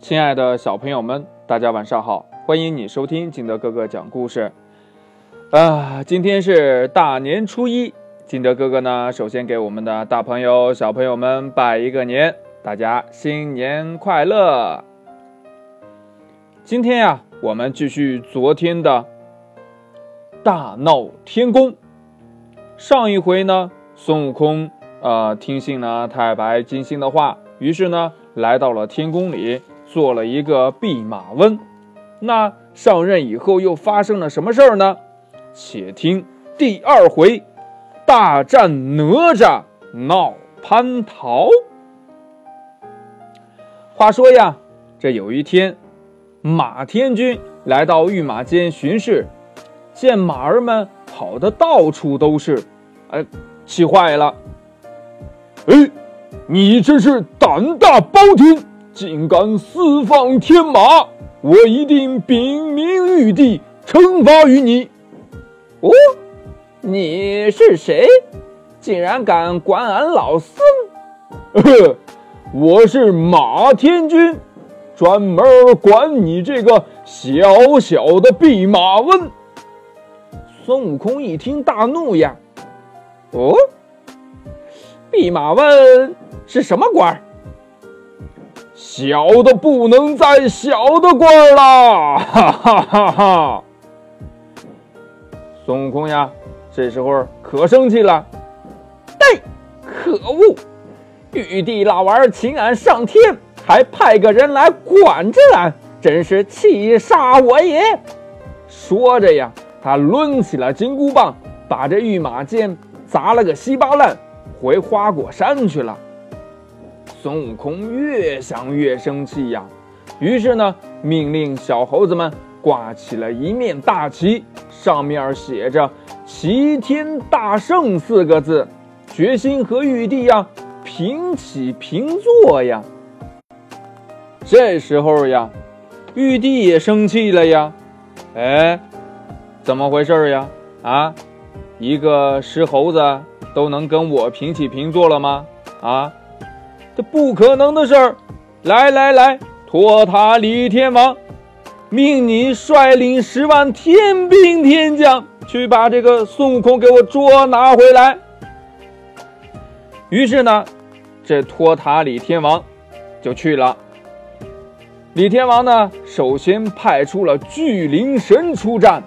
亲爱的小朋友们，大家晚上好！欢迎你收听金德哥哥讲故事。啊，今天是大年初一，金德哥哥呢，首先给我们的大朋友、小朋友们拜一个年，大家新年快乐！今天呀，我们继续昨天的大闹天宫。上一回呢，孙悟空啊，听信了太白金星的话，于是呢，来到了天宫里。做了一个弼马温，那上任以后又发生了什么事儿呢？且听第二回大战哪吒闹蟠桃。话说呀，这有一天，马天君来到御马监巡视，见马儿们跑的到处都是，哎，气坏了。哎，你真是胆大包天！竟敢私放天马，我一定禀明玉帝，惩罚于你。哦，你是谁？竟然敢管俺老孙？呵，我是马天君，专门管你这个小小的弼马温。孙悟空一听大怒呀！哦，弼马温是什么官？小的不能再小的官了，哈哈哈哈！孙悟空呀，这时候可生气了。对，可恶！玉帝老儿请俺上天，还派个人来管着俺，真是气煞我也！说着呀，他抡起了金箍棒，把这御马监砸了个稀巴烂，回花果山去了。孙悟空越想越生气呀，于是呢，命令小猴子们挂起了一面大旗，上面写着“齐天大圣”四个字，决心和玉帝呀平起平坐呀。这时候呀，玉帝也生气了呀，哎，怎么回事呀？啊，一个石猴子都能跟我平起平坐了吗？啊？这不可能的事儿！来来来，托塔李天王，命你率领十万天兵天将去把这个孙悟空给我捉拿回来。于是呢，这托塔李天王就去了。李天王呢，首先派出了巨灵神出战。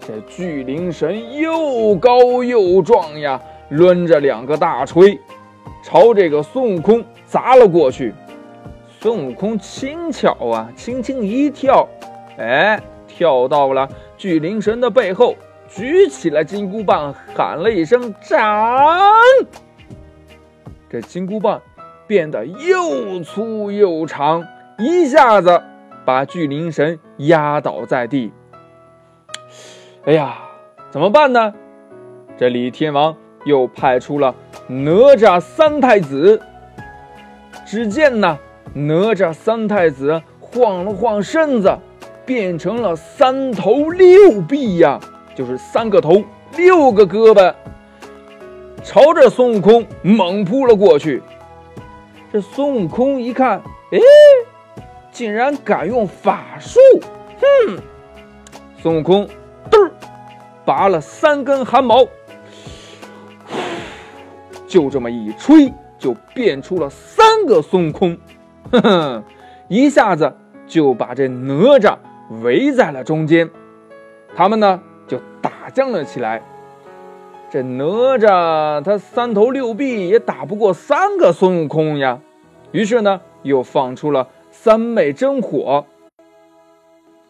这巨灵神又高又壮呀，抡着两个大锤。朝这个孙悟空砸了过去，孙悟空轻巧啊，轻轻一跳，哎，跳到了巨灵神的背后，举起了金箍棒，喊了一声“斩”，这金箍棒变得又粗又长，一下子把巨灵神压倒在地。哎呀，怎么办呢？这李天王又派出了。哪吒三太子，只见呢，哪吒三太子晃了晃身子，变成了三头六臂呀，就是三个头六个胳膊，朝着孙悟空猛扑了过去。这孙悟空一看，哎，竟然敢用法术！哼！孙悟空嘚儿拔了三根汗毛。就这么一吹，就变出了三个孙悟空，哼哼，一下子就把这哪吒围在了中间。他们呢就打将了起来。这哪吒他三头六臂也打不过三个孙悟空呀，于是呢又放出了三昧真火，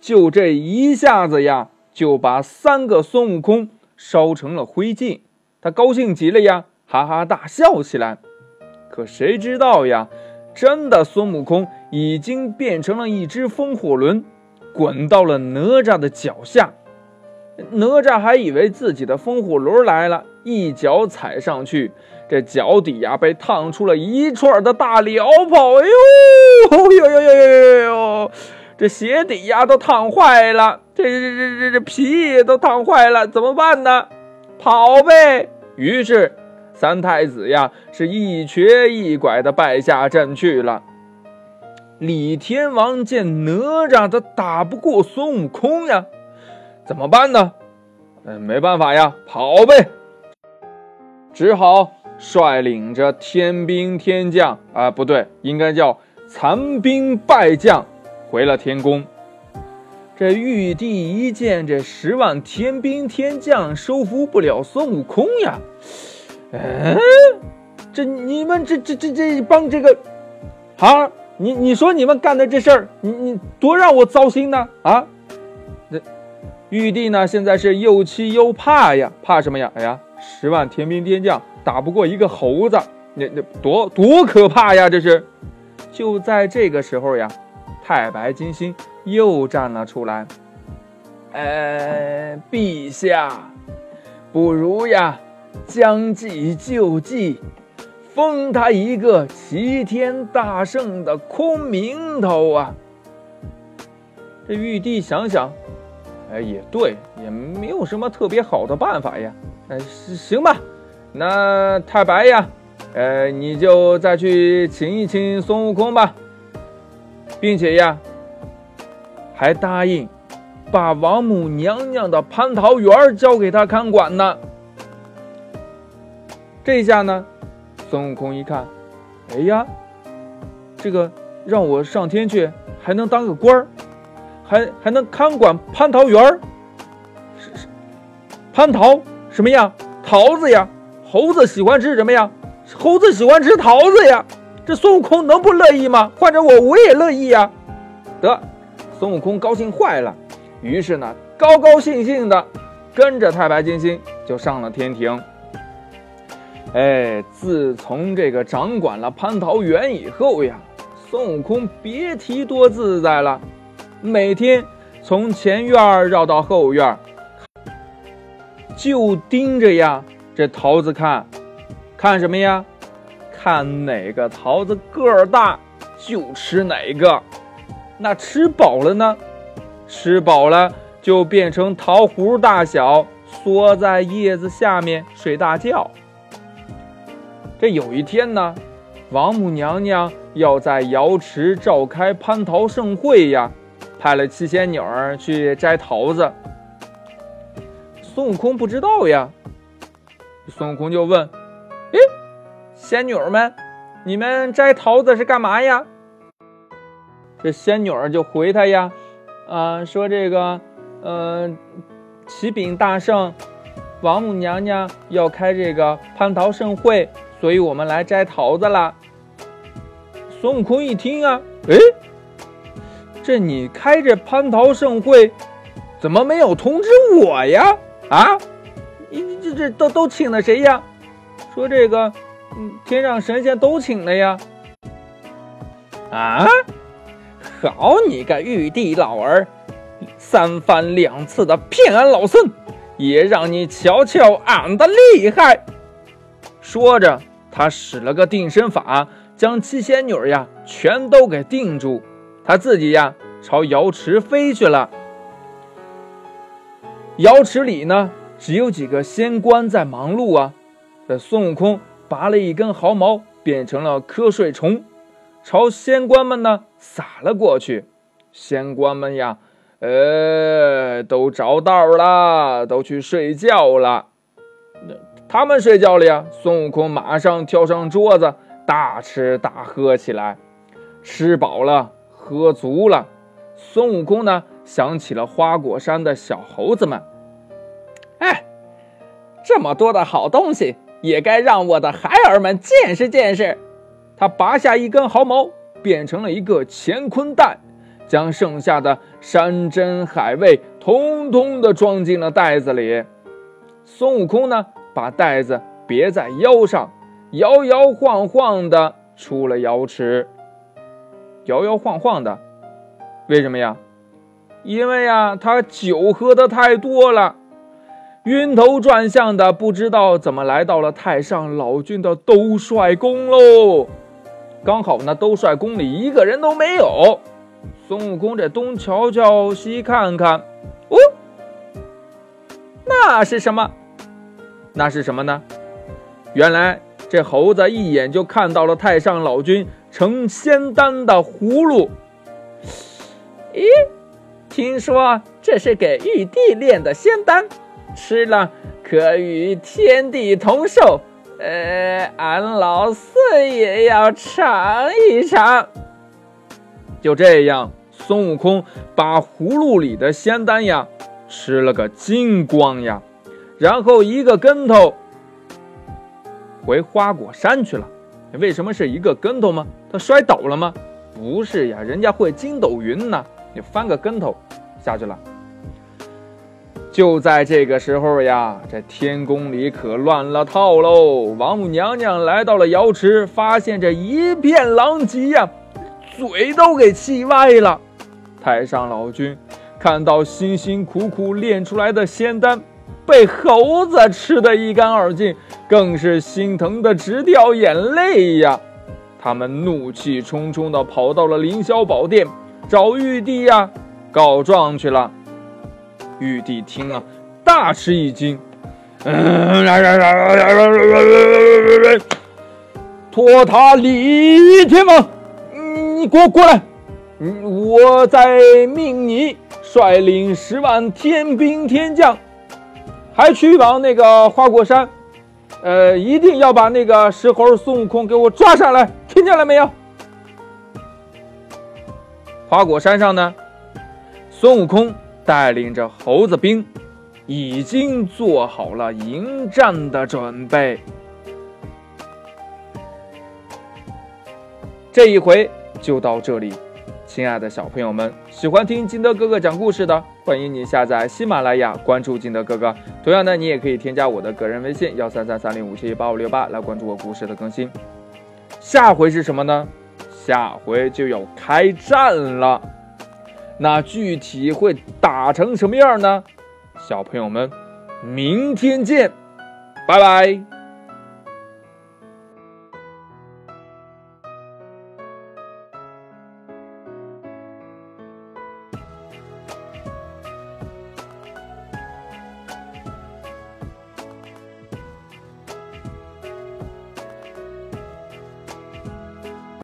就这一下子呀，就把三个孙悟空烧成了灰烬。他高兴极了呀。哈哈大笑起来，可谁知道呀？真的，孙悟空已经变成了一只风火轮，滚到了哪吒的脚下。哪吒还以为自己的风火轮来了，一脚踩上去，这脚底呀被烫出了一串的大燎泡。哎呦，呦呦呦呦呦呦！这鞋底呀都烫坏了，这这这这这皮都烫坏了，怎么办呢？跑呗！于是。三太子呀，是一瘸一拐的败下阵去了。李天王见哪吒他打不过孙悟空呀，怎么办呢？嗯，没办法呀，跑呗，只好率领着天兵天将啊，不对，应该叫残兵败将，回了天宫。这玉帝一见这十万天兵天将收服不了孙悟空呀，嗯，这你们这这这这帮这个，啊，你你说你们干的这事儿，你你多让我糟心呢啊！那玉帝呢，现在是又气又怕呀，怕什么呀？哎呀，十万天兵天将打不过一个猴子，那那多多可怕呀！这是，就在这个时候呀，太白金星。又站了出来，呃，陛下，不如呀，将计就计，封他一个齐天大圣的空名头啊！这玉帝想想，哎，也对，也没有什么特别好的办法呀。哎，行吧，那太白呀，呃，你就再去请一请孙悟空吧，并且呀。还答应把王母娘娘的蟠桃园交给他看管呢。这一下呢，孙悟空一看，哎呀，这个让我上天去，还能当个官儿，还还能看管蟠桃园儿。是是，蟠桃什么呀？桃子呀。猴子喜欢吃什么呀？猴子喜欢吃桃子呀。这孙悟空能不乐意吗？换着我，我也乐意呀。得。孙悟空高兴坏了，于是呢，高高兴兴的跟着太白金星就上了天庭。哎，自从这个掌管了蟠桃园以后呀，孙悟空别提多自在了。每天从前院绕到后院，就盯着呀这桃子看，看什么呀？看哪个桃子个儿大，就吃哪个。那吃饱了呢？吃饱了就变成桃核大小，缩在叶子下面睡大觉。这有一天呢，王母娘娘要在瑶池召开蟠桃盛会呀，派了七仙女儿去摘桃子。孙悟空不知道呀，孙悟空就问：“哎，仙女们，你们摘桃子是干嘛呀？”这仙女儿就回他呀，啊，说这个，呃，启禀大圣，王母娘娘要开这个蟠桃盛会，所以我们来摘桃子啦。孙悟空一听啊，哎，这你开这蟠桃盛会，怎么没有通知我呀？啊，你这这都都请了谁呀？说这个，嗯，天上神仙都请了呀。啊？好你个玉帝老儿，三番两次的骗俺老孙，也让你瞧瞧俺的厉害！说着，他使了个定身法，将七仙女呀全都给定住，他自己呀朝瑶池飞去了。瑶池里呢，只有几个仙官在忙碌啊。这孙悟空拔了一根毫毛，变成了瞌睡虫。朝仙官们呢撒了过去，仙官们呀，呃，都着道了，都去睡觉了。他们睡觉了呀，孙悟空马上跳上桌子，大吃大喝起来。吃饱了，喝足了，孙悟空呢想起了花果山的小猴子们，哎，这么多的好东西，也该让我的孩儿们见识见识。他拔下一根毫毛，变成了一个乾坤袋，将剩下的山珍海味通通的装进了袋子里。孙悟空呢，把袋子别在腰上，摇摇晃晃的出了瑶池。摇摇晃晃的，为什么呀？因为呀，他酒喝的太多了，晕头转向的，不知道怎么来到了太上老君的兜率宫喽。刚好呢，兜率宫里一个人都没有。孙悟空这东瞧瞧，西看看，哦，那是什么？那是什么呢？原来这猴子一眼就看到了太上老君成仙丹的葫芦。咦，听说这是给玉帝炼的仙丹，吃了可与天地同寿。呃，俺老四也要尝一尝。就这样，孙悟空把葫芦里的仙丹呀吃了个精光呀，然后一个跟头回花果山去了。为什么是一个跟头吗？他摔倒了吗？不是呀，人家会筋斗云呢，你翻个跟头下去了。就在这个时候呀，这天宫里可乱了套喽！王母娘娘来到了瑶池，发现这一片狼藉呀，嘴都给气歪了。太上老君看到辛辛苦苦炼出来的仙丹被猴子吃得一干二净，更是心疼的直掉眼泪呀。他们怒气冲冲地跑到了凌霄宝殿，找玉帝呀告状去了。玉帝听了，大吃一惊，嗯托塔李天王，你给我过来！我再命你率领十万天兵天将，还去往那个花果山，呃，一定要把那个石猴孙悟空给我抓上来，听见了没有？花果山上呢，孙悟空。带领着猴子兵，已经做好了迎战的准备。这一回就到这里，亲爱的小朋友们，喜欢听金德哥哥讲故事的，欢迎你下载喜马拉雅，关注金德哥哥。同样呢，你也可以添加我的个人微信幺三三三零五七八五六八来关注我故事的更新。下回是什么呢？下回就要开战了。那具体会打成什么样呢？小朋友们，明天见，拜拜。